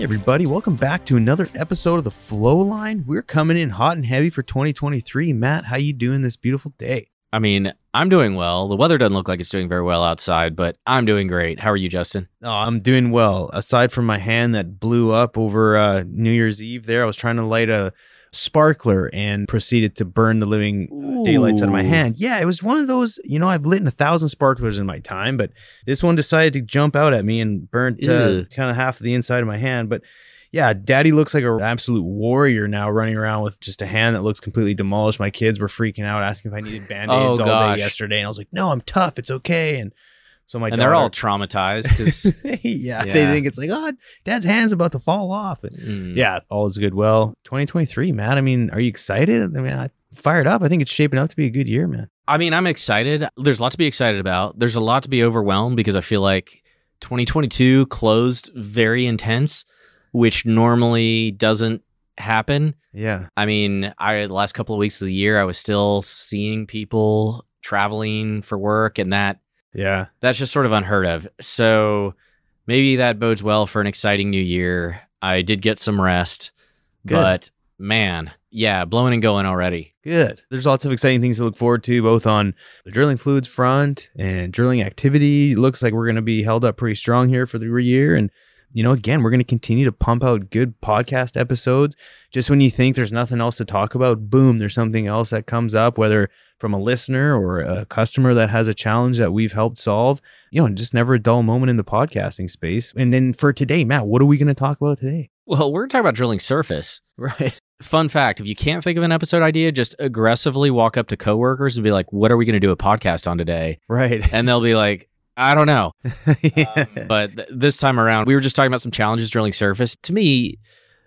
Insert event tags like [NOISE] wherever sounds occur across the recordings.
Hey everybody, welcome back to another episode of the Flow Line. We're coming in hot and heavy for 2023. Matt, how you doing this beautiful day? I mean, I'm doing well. The weather doesn't look like it's doing very well outside, but I'm doing great. How are you, Justin? Oh, I'm doing well. Aside from my hand that blew up over uh, New Year's Eve, there, I was trying to light a sparkler and proceeded to burn the living uh, daylights out of my hand. Yeah, it was one of those. You know, I've lit in a thousand sparklers in my time, but this one decided to jump out at me and burnt uh, kind of half of the inside of my hand. But yeah, Daddy looks like an absolute warrior now, running around with just a hand that looks completely demolished. My kids were freaking out, asking if I needed band aids Oh, all day yesterday, and I was like, "No, I'm tough. It's okay." And so my and daughter, they're all traumatized because [LAUGHS] yeah, they think it's like, "Oh, Dad's hand's about to fall off." And Mm. yeah, all is good. Well, 2023, man. I mean, are you excited? I mean, I fired up. I think it's shaping up to be a good year, man. I mean, I'm excited. There's a lot to be excited about. There's a lot to be overwhelmed because I feel like 2022 closed very intense, which normally doesn't happen. Yeah, I mean, I the last couple of weeks of the year, I was still seeing people traveling for work, and that yeah, that's just sort of unheard of. So maybe that bodes well for an exciting new year. I did get some rest, Good. but man, yeah, blowing and going already. good. There's lots of exciting things to look forward to, both on the drilling fluids front and drilling activity. Looks like we're going to be held up pretty strong here for the year, and you know, again, we're going to continue to pump out good podcast episodes. Just when you think there's nothing else to talk about, boom, there's something else that comes up, whether from a listener or a customer that has a challenge that we've helped solve. You know, just never a dull moment in the podcasting space. And then for today, Matt, what are we going to talk about today? Well, we're talking about drilling surface. [LAUGHS] Right. Fun fact if you can't think of an episode idea, just aggressively walk up to coworkers and be like, What are we going to do a podcast on today? Right. And they'll be like, I don't know. [LAUGHS] Um, yeah. But th- this time around, we were just talking about some challenges drilling surface. To me,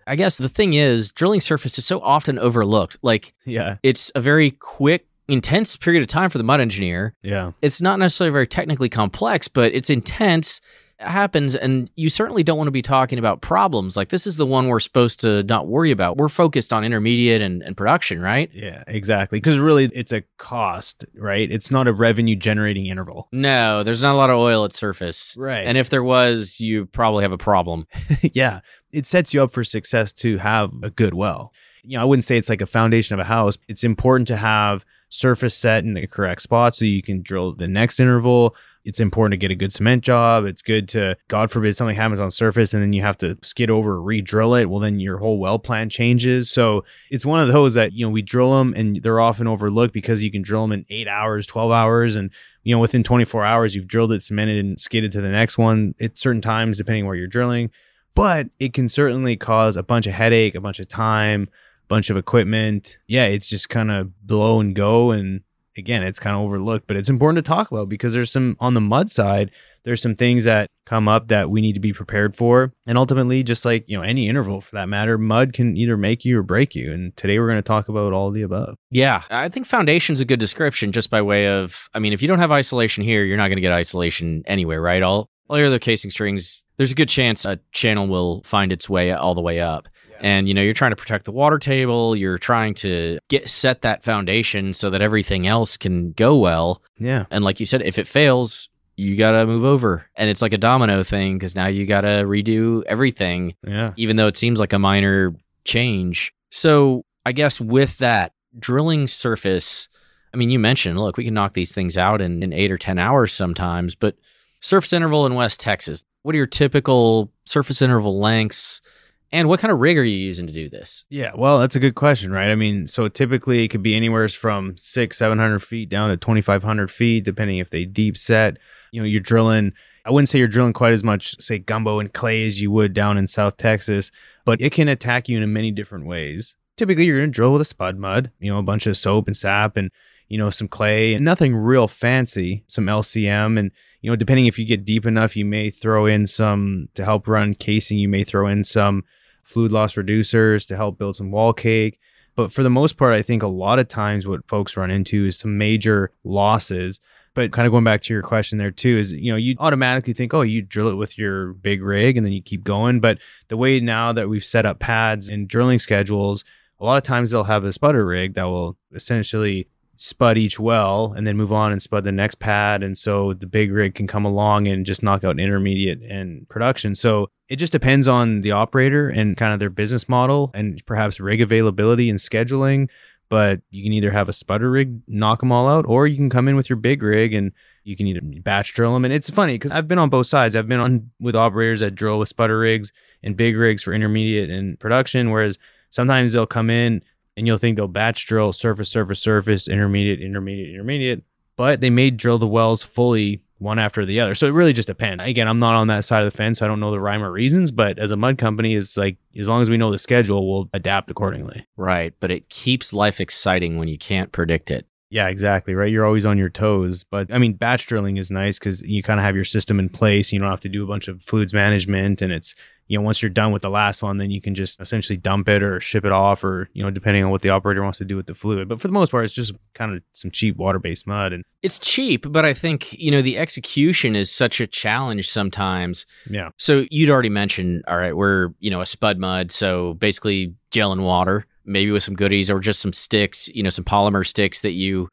I guess the thing is, drilling surface is so often overlooked. Like, yeah. it's a very quick, intense period of time for the mud engineer. Yeah. It's not necessarily very technically complex, but it's intense. Happens, and you certainly don't want to be talking about problems. Like, this is the one we're supposed to not worry about. We're focused on intermediate and, and production, right? Yeah, exactly. Because really, it's a cost, right? It's not a revenue generating interval. No, there's not a lot of oil at surface. Right. And if there was, you probably have a problem. [LAUGHS] yeah, it sets you up for success to have a good well. You know, I wouldn't say it's like a foundation of a house. It's important to have surface set in the correct spot so you can drill the next interval. It's important to get a good cement job. It's good to, God forbid, something happens on surface and then you have to skid over, re-drill it. Well, then your whole well plan changes. So it's one of those that you know we drill them and they're often overlooked because you can drill them in eight hours, twelve hours, and you know within 24 hours you've drilled it, cemented, and skidded to the next one at certain times depending where you're drilling but it can certainly cause a bunch of headache, a bunch of time, bunch of equipment. Yeah, it's just kind of blow and go. And again, it's kind of overlooked, but it's important to talk about because there's some on the mud side, there's some things that come up that we need to be prepared for. And ultimately, just like, you know, any interval for that matter, mud can either make you or break you. And today we're going to talk about all the above. Yeah, I think foundation's a good description just by way of I mean, if you don't have isolation here, you're not going to get isolation anywhere, right? All all your other casing strings, there's a good chance a channel will find its way all the way up. And you know, you're trying to protect the water table, you're trying to get set that foundation so that everything else can go well. Yeah. And like you said, if it fails, you got to move over. And it's like a domino thing cuz now you got to redo everything Yeah. even though it seems like a minor change. So, I guess with that drilling surface, I mean, you mentioned, look, we can knock these things out in, in eight or 10 hours sometimes, but surface interval in West Texas, what are your typical surface interval lengths? And what kind of rig are you using to do this? Yeah, well, that's a good question, right? I mean, so typically it could be anywhere from six, seven hundred feet down to twenty five hundred feet, depending if they deep set. You know, you're drilling. I wouldn't say you're drilling quite as much, say, gumbo and clay as you would down in South Texas, but it can attack you in many different ways. Typically, you're going to drill with a spud mud, you know, a bunch of soap and sap and you know some clay and nothing real fancy, some LCM and you know, depending if you get deep enough, you may throw in some to help run casing. You may throw in some fluid loss reducers to help build some wall cake. But for the most part, I think a lot of times what folks run into is some major losses. But kind of going back to your question there too is, you know, you automatically think, oh, you drill it with your big rig and then you keep going. But the way now that we've set up pads and drilling schedules, a lot of times they'll have a spudder rig that will essentially spud each well and then move on and spud the next pad. And so the big rig can come along and just knock out intermediate and production. So it just depends on the operator and kind of their business model and perhaps rig availability and scheduling. But you can either have a spudder rig knock them all out, or you can come in with your big rig and you can either batch drill them. And it's funny because I've been on both sides. I've been on with operators that drill with spudder rigs and big rigs for intermediate and production, whereas sometimes they'll come in and you'll think they'll batch drill surface, surface, surface, intermediate, intermediate, intermediate, but they may drill the wells fully one after the other. So it really just depends. Again, I'm not on that side of the fence. So I don't know the rhyme or reasons, but as a mud company, it's like as long as we know the schedule, we'll adapt accordingly. Right. But it keeps life exciting when you can't predict it. Yeah, exactly. Right. You're always on your toes. But I mean, batch drilling is nice because you kind of have your system in place. You don't have to do a bunch of fluids management and it's you know, once you're done with the last one, then you can just essentially dump it or ship it off or, you know, depending on what the operator wants to do with the fluid. But for the most part, it's just kind of some cheap water based mud. And it's cheap, but I think, you know, the execution is such a challenge sometimes. Yeah. So you'd already mentioned, all right, we're, you know, a spud mud. So basically gel and water, maybe with some goodies or just some sticks, you know, some polymer sticks that you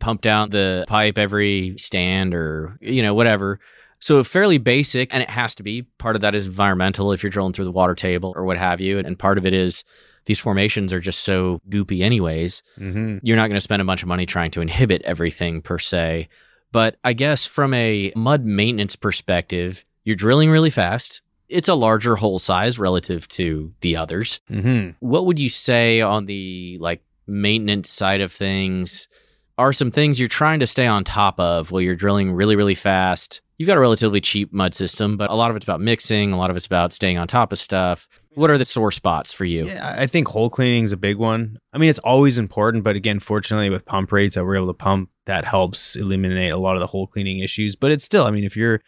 pump down the pipe every stand or, you know, whatever. So fairly basic, and it has to be. Part of that is environmental if you're drilling through the water table or what have you. And part of it is these formations are just so goopy, anyways. Mm-hmm. You're not going to spend a bunch of money trying to inhibit everything per se. But I guess from a mud maintenance perspective, you're drilling really fast. It's a larger hole size relative to the others. Mm-hmm. What would you say on the like maintenance side of things? Are some things you're trying to stay on top of while you're drilling really, really fast? you've got a relatively cheap mud system, but a lot of it's about mixing, a lot of it's about staying on top of stuff. What are the sore spots for you? Yeah, I think hole cleaning is a big one. I mean, it's always important, but again, fortunately, with pump rates that we're able to pump, that helps eliminate a lot of the hole cleaning issues. But it's still, I mean, if you're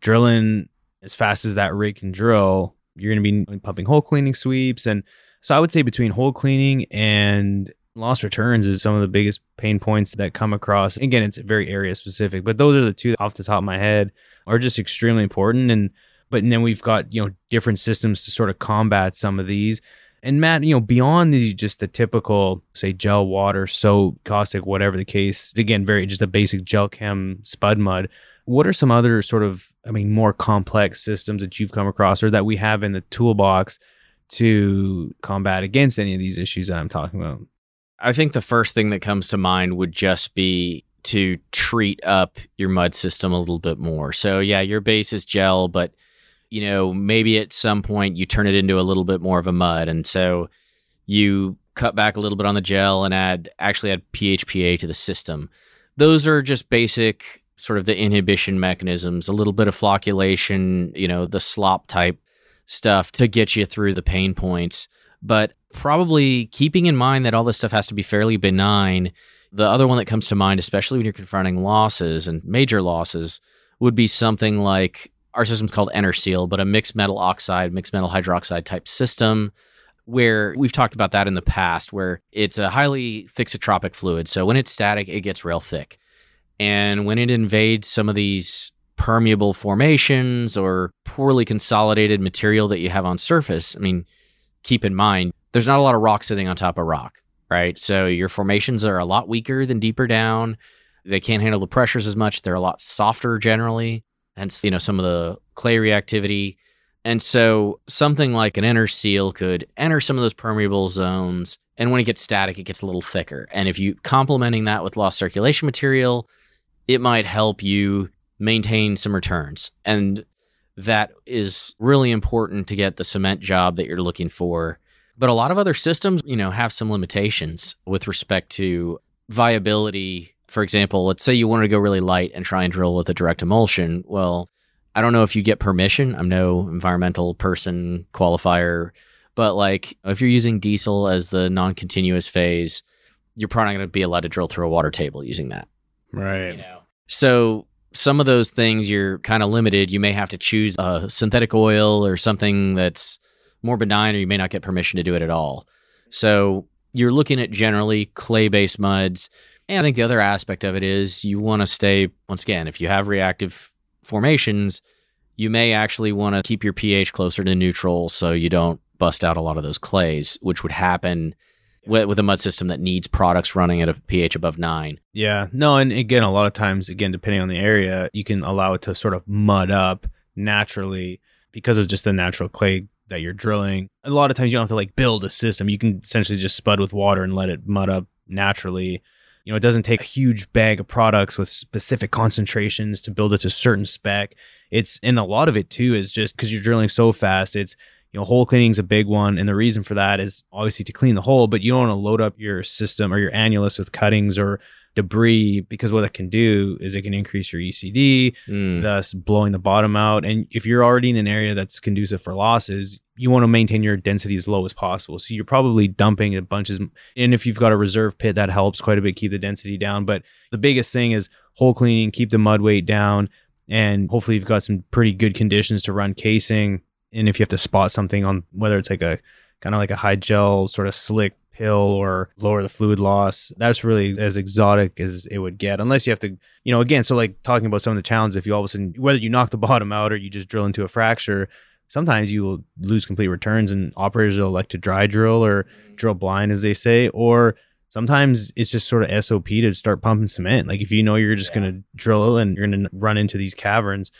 drilling as fast as that rig can drill, you're going to be pumping hole cleaning sweeps. And so I would say between hole cleaning and lost returns is some of the biggest pain points that come across. Again, it's very area specific, but those are the two off the top of my head are just extremely important. And but and then we've got you know different systems to sort of combat some of these. And Matt, you know, beyond the just the typical, say, gel water, soap, caustic, whatever the case, again, very just a basic gel chem spud mud. What are some other sort of, I mean, more complex systems that you've come across or that we have in the toolbox to combat against any of these issues that I'm talking about? I think the first thing that comes to mind would just be to treat up your mud system a little bit more. So, yeah, your base is gel, but you know, maybe at some point you turn it into a little bit more of a mud. And so you cut back a little bit on the gel and add actually add PHPA to the system. Those are just basic sort of the inhibition mechanisms, a little bit of flocculation, you know, the slop type stuff to get you through the pain points. But probably keeping in mind that all this stuff has to be fairly benign. The other one that comes to mind, especially when you're confronting losses and major losses, would be something like our system's called Enerseal, but a mixed metal oxide, mixed metal hydroxide type system where we've talked about that in the past, where it's a highly thixotropic fluid. So when it's static, it gets real thick. And when it invades some of these permeable formations or poorly consolidated material that you have on surface, I mean, keep in mind there's not a lot of rock sitting on top of rock, right? So your formations are a lot weaker than deeper down. They can't handle the pressures as much. They're a lot softer generally, hence you know some of the clay reactivity. And so something like an inner Enerseal could enter some of those permeable zones, and when it gets static, it gets a little thicker. And if you complementing that with lost circulation material, it might help you maintain some returns. And that is really important to get the cement job that you're looking for but a lot of other systems, you know, have some limitations with respect to viability. For example, let's say you wanted to go really light and try and drill with a direct emulsion. Well, I don't know if you get permission. I'm no environmental person qualifier, but like if you're using diesel as the non-continuous phase, you're probably not going to be allowed to drill through a water table using that. Right. You know. So some of those things you're kind of limited. You may have to choose a synthetic oil or something that's more benign or you may not get permission to do it at all. So you're looking at generally clay based muds. And I think the other aspect of it is you want to stay, once again, if you have reactive formations, you may actually want to keep your pH closer to neutral so you don't bust out a lot of those clays, which would happen with, with a mud system that needs products running at a pH above nine. Yeah. No, and again, a lot of times, again, depending on the area, you can allow it to sort of mud up naturally because of just the natural clay that you're drilling. A lot of times you don't have to like build a system. You can essentially just spud with water and let it mud up naturally. You know, it doesn't take a huge bag of products with specific concentrations to build it to certain spec. It's and a lot of it too is just because you're drilling so fast. It's you know, hole cleaning is a big one. And the reason for that is obviously to clean the hole, but you don't want to load up your system or your annulus with cuttings or debris because what it can do is it can increase your ECD, Mm. thus blowing the bottom out. And if you're already in an area that's conducive for losses, you want to maintain your density as low as possible. So you're probably dumping a bunch of, and if you've got a reserve pit, that helps quite a bit keep the density down. But the biggest thing is hole cleaning, keep the mud weight down, and hopefully you've got some pretty good conditions to run casing. And if you have to spot something on whether it's like a kind of like a high gel sort of slick pill or lower the fluid loss, that's really as exotic as it would get. Unless you have to, you know, again, so like talking about some of the challenges, if you all of a sudden, whether you knock the [LAUGHS] bottom out or you just drill into a fracture, sometimes you will lose complete returns and operators will like to dry drill or mm-hmm. drill blind, as they say, or sometimes it's just sort of SOP to start pumping cement. Like if you know you're just going to drill and you're going to run into these caverns,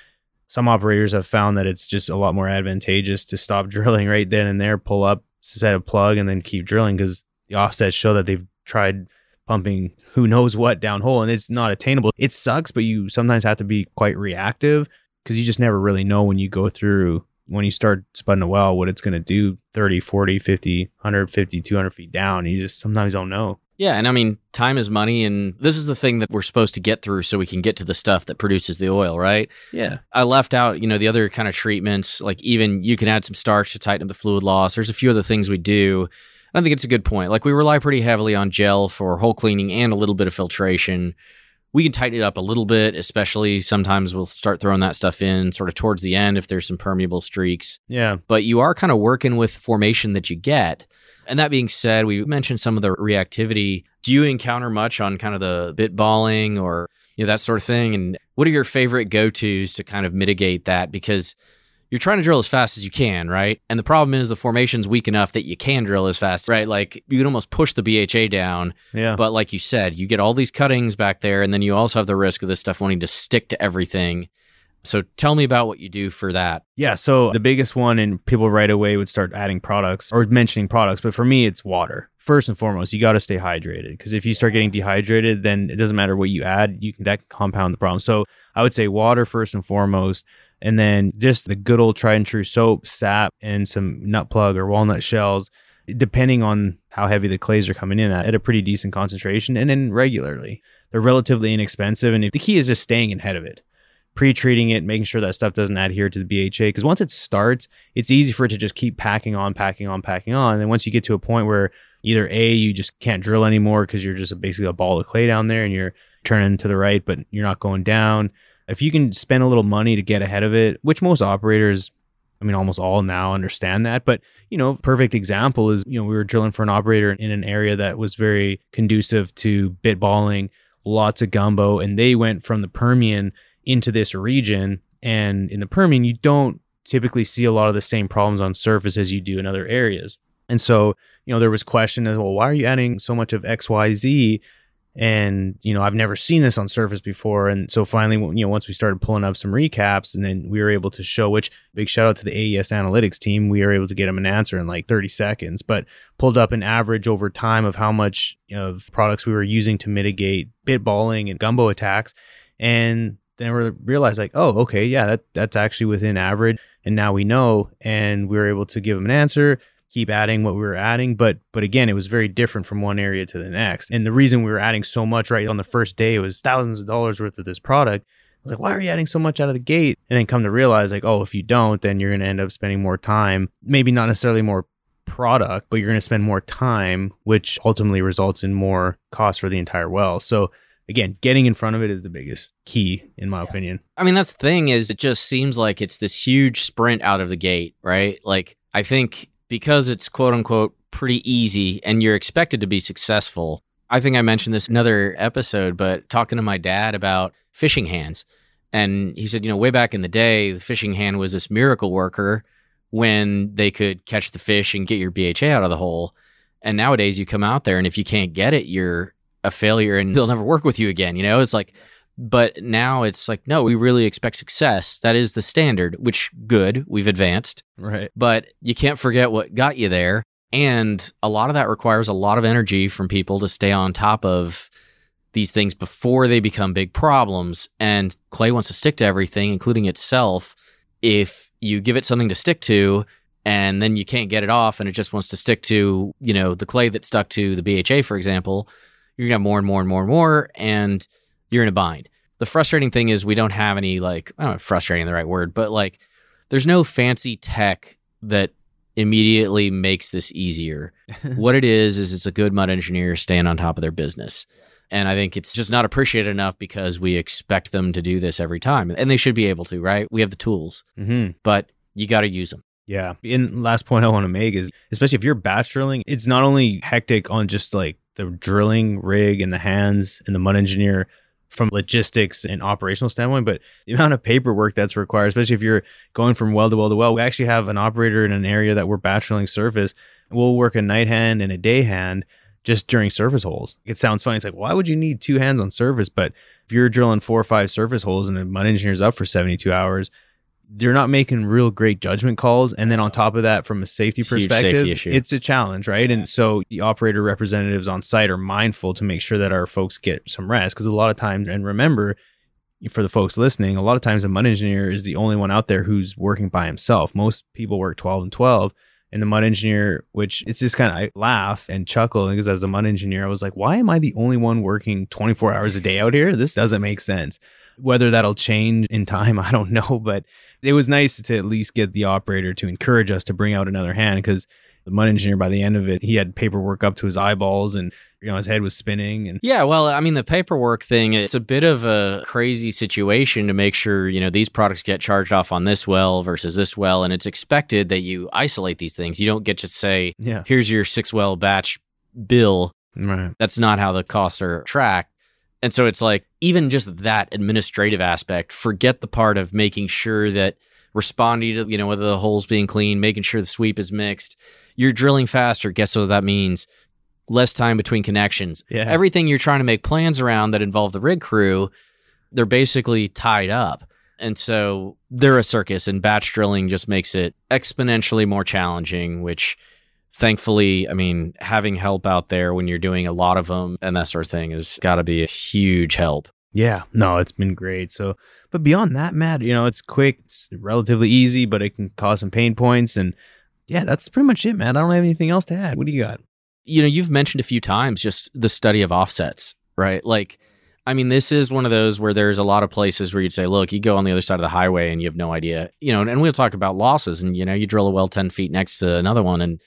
some operators have found that it's just a lot more advantageous to stop [LAUGHS] drilling right then and there, pull up, set a plug, and then keep drilling because the offsets show that they've tried pumping who knows what downhole and it's not attainable. It sucks, but you sometimes have to be quite reactive because you just never really know when you go through when you start spudding a well what it's going to do 30 40 50 150 200 feet down you just sometimes don't know Yeah, and I mean, time is money, and this is the thing that we're supposed to get through so we can get to the stuff that produces the oil, right? yeah I left out, you know, the other kind of treatments, like even you can add some starch to tighten up the fluid loss. There's a few other things we do. I think it's a good point. Like we rely pretty heavily on gel for hole cleaning and a little bit of filtration. We can tighten it up a little bit, especially sometimes we'll start throwing that stuff in sort of towards the end if there's some permeable streaks. yeah But you are kind of working with formation that you get. And that being said, we mentioned some of the reactivity. Do you encounter much on kind of the bit balling or you know that sort of thing? And what are your favorite go-tos to kind of mitigate that? Because you're trying to drill as fast as you can, right? And the problem is the formation's weak enough that you can drill as fast, right? Like you can almost push the BHA down, yeah but like you said, you get all these cuttings back there, and then you also have the risk of this stuff wanting to stick to everything. So tell me about what you do for that. Yeah, so the biggest one, and people right away would start adding products or mentioning products, but for me, it's water. First and foremost, you got to stay hydrated because if you start getting dehydrated, then it doesn't matter what you add, you can that can compound the problem. So I would say water first and foremost, and then just the good old tried and true soap, sap, and some nut plug or walnut shells, depending on how heavy the clays are coming in at, at a pretty decent concentration, and then regularly. They're relatively inexpensive, and if, the key is just staying ahead of it pre-treating it, making sure that stuff doesn't adhere to the BHA. Because once it starts, it's easy for it to just keep packing on, packing on, packing on. And then once you get to a point where either A, you just can't drill anymore because you're just basically a ball of clay down there and you're turning to the right, but you're not going down. If you can spend a little money to get ahead of it, which most operators, I mean, almost all now understand that. But, you know, perfect example is, you know, we were drilling for an operator in an area that was very conducive to bit balling, lots of gumbo, and they went from the Permian into this region. And in the Permian, you don't typically see a lot of the same problems on surface as you do in other areas. And so, you know, there was question as well, why are you adding so much of XYZ? And, you know, I've never seen this on surface before. And so finally, you know, once we started pulling up some recaps and then we were able to show, which big shout out to the AES analytics team, we were able to get them an answer in like 30 seconds, but pulled up an average over time of how much of products we were using to mitigate bit balling and gumbo attacks. And then we realized like, oh, okay, yeah, that that's actually within average, and now we know, and we were able to give them an answer, keep adding what we were adding, but but again, it was very different from one area to the next, and the reason we were adding so much right on the first day was thousands of dollars worth of this product. I was like, why are you adding so much out of the gate? And then come to realize like, oh, if you don't, then you're going to end up spending more time, maybe not necessarily more product, but you're going to spend more time, which ultimately results in more cost for the entire well. So again, getting in front of it is the biggest key, in my opinion. I mean, that's the thing is it just seems like it's this huge sprint out of the gate, right? Like I think because it's quote unquote pretty easy and you're expected to be successful. I think I mentioned this another episode, but talking to my dad about fishing hands. And he said, you know, way back in the day, the fishing hand was this miracle worker when they could catch the fish and get your BHA out of the hole. And nowadays you come out there and if you can't get it, you're a failure and they'll never work with you again. You know, it's like, but now it's like, no, we really expect success. That is the standard, which good, we've advanced. Right. But you can't forget what got you there. And a lot of that requires a lot of energy from people to stay on top of these things before they become big problems. And clay wants to stick to everything, including itself. If you give it something to stick to, and then you can't get it off and it just wants to stick to, you know, the clay that stuck to the BHA, for example, you're gonna have more and more and more and more, and you're in a bind. The frustrating thing is we don't have any like I don't know frustrating the right word, but like there's no fancy tech that immediately makes this easier. [LAUGHS] what it is is it's a good mud engineer staying on top of their business. And I think it's just not appreciated enough because we expect them to do this every time. And they should be able to, right? We have the tools, Mm-hmm. but you got to use them. Yeah. And last point I want to make is especially if you're batch drilling, it's not only hectic on just like the drilling rig and the hands and the mud engineer from logistics and operational standpoint, but the amount of paperwork that's required, especially if you're going from well to well to well. We actually have an operator in an area that we're batch drilling surface. We'll work a night hand and a day hand just during surface holes. It sounds funny. It's like, why would you need two hands on surface? But if you're drilling four or five surface holes and the mud engineer's up for 72 hours, they're not making real great judgment calls. And then on top of that, from a safety Huge perspective, issue. it's a challenge, right? And so the operator representatives on site are mindful to make sure that our folks get some rest. Because a lot of times, and remember, for the folks listening, a lot of times a mud engineer is the only one out there who's working by himself. Most people work 12 and 12. And the mud engineer, which it's just kind of, I laugh and chuckle because as a mud engineer, I was like, why am I the only one working 24 hours a day out here? This doesn't make sense. Whether that'll change in time, [LAUGHS] I don't know. But it was nice to at least get the operator to encourage us to bring out another hand because the mud engineer, by the end of it, he had paperwork up to his eyeballs and, you know, his head was spinning. And Yeah, well, I mean, the paperwork thing, it's a bit of a crazy situation to make sure, you know, these products get charged off on this well versus this well. And it's expected that you isolate these things. You don't get to say, yeah, here's your six well batch bill. right. That's not how the costs are tracked. And so it's like, even just that administrative aspect, forget the part of making sure that responding to, you know, whether the hole's being cleaned, making sure the sweep is mixed. You're drilling faster. Guess what that means? Less time between connections. Yeah. Everything you're trying to make plans around that involve the rig crew, they're basically tied up. And so they're a circus, and batch drilling just makes it exponentially more challenging, which thankfully, I mean, having help out there when you're doing a lot of them and that sort of thing has got to be a huge help. Yeah, no, it's been great. So, but beyond that, Matt, you know, it's quick, it's relatively easy, but it can cause some pain points. And yeah, that's pretty much it, man. I don't have anything else to add. What do you got? You know, you've mentioned a few times just the study of offsets, right? Like, I mean, this is one of those where there's a lot of places where you'd say, look, you go on the other side of the highway and you have no idea, you know, and we'll talk about losses and, you know, you drill a well 10 feet next to another one and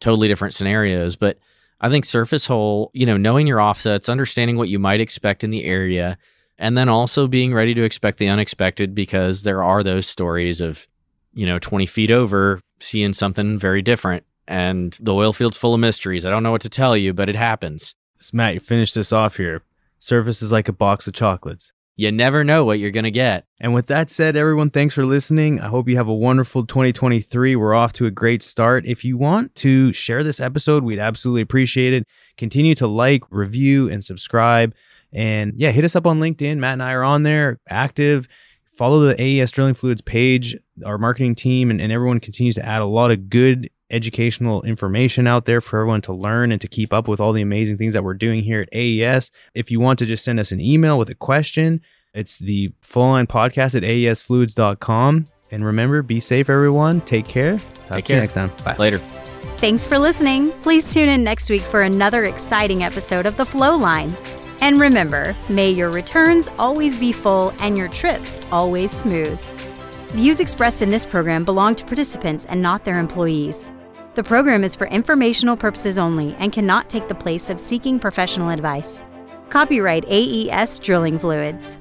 totally different scenarios. But I think surface hole, you know, knowing your offsets, understanding what you might expect in the area, and then also being ready to expect the unexpected because there are those stories of, you know, 20 feet over seeing something very different. And the oil field's full of mysteries. I don't know what to tell you, but it happens. So, Matt, you finish this off here. Surface is like a box of chocolates. You never know what you're going to get. And with that said, everyone, thanks for listening. I hope you have a wonderful 2023. We're off to a great start. If you want to share this episode, we'd absolutely appreciate it. Continue to like, review, and subscribe. And yeah, hit us up on LinkedIn. Matt and I are on there, active. Follow the AES Drilling Fluids page. Our marketing team and, and everyone continues to add a lot of good educational information out there for everyone to learn and to keep up with all the amazing things that we're doing here at AES. If you want to just send us an email with a question, it's the flow line podcast at aesfluids.com. And remember, be safe, everyone. Take care. Talk Take to you care. next time. Bye. Later. Thanks for listening. Please tune in next week for another exciting episode of The Flow Line. And remember, may your returns always be full and your trips always smooth. Views expressed in this program belong to participants and not their employees. The program is for informational purposes only and cannot take the place of seeking professional advice. Copyright AES Drilling Fluids.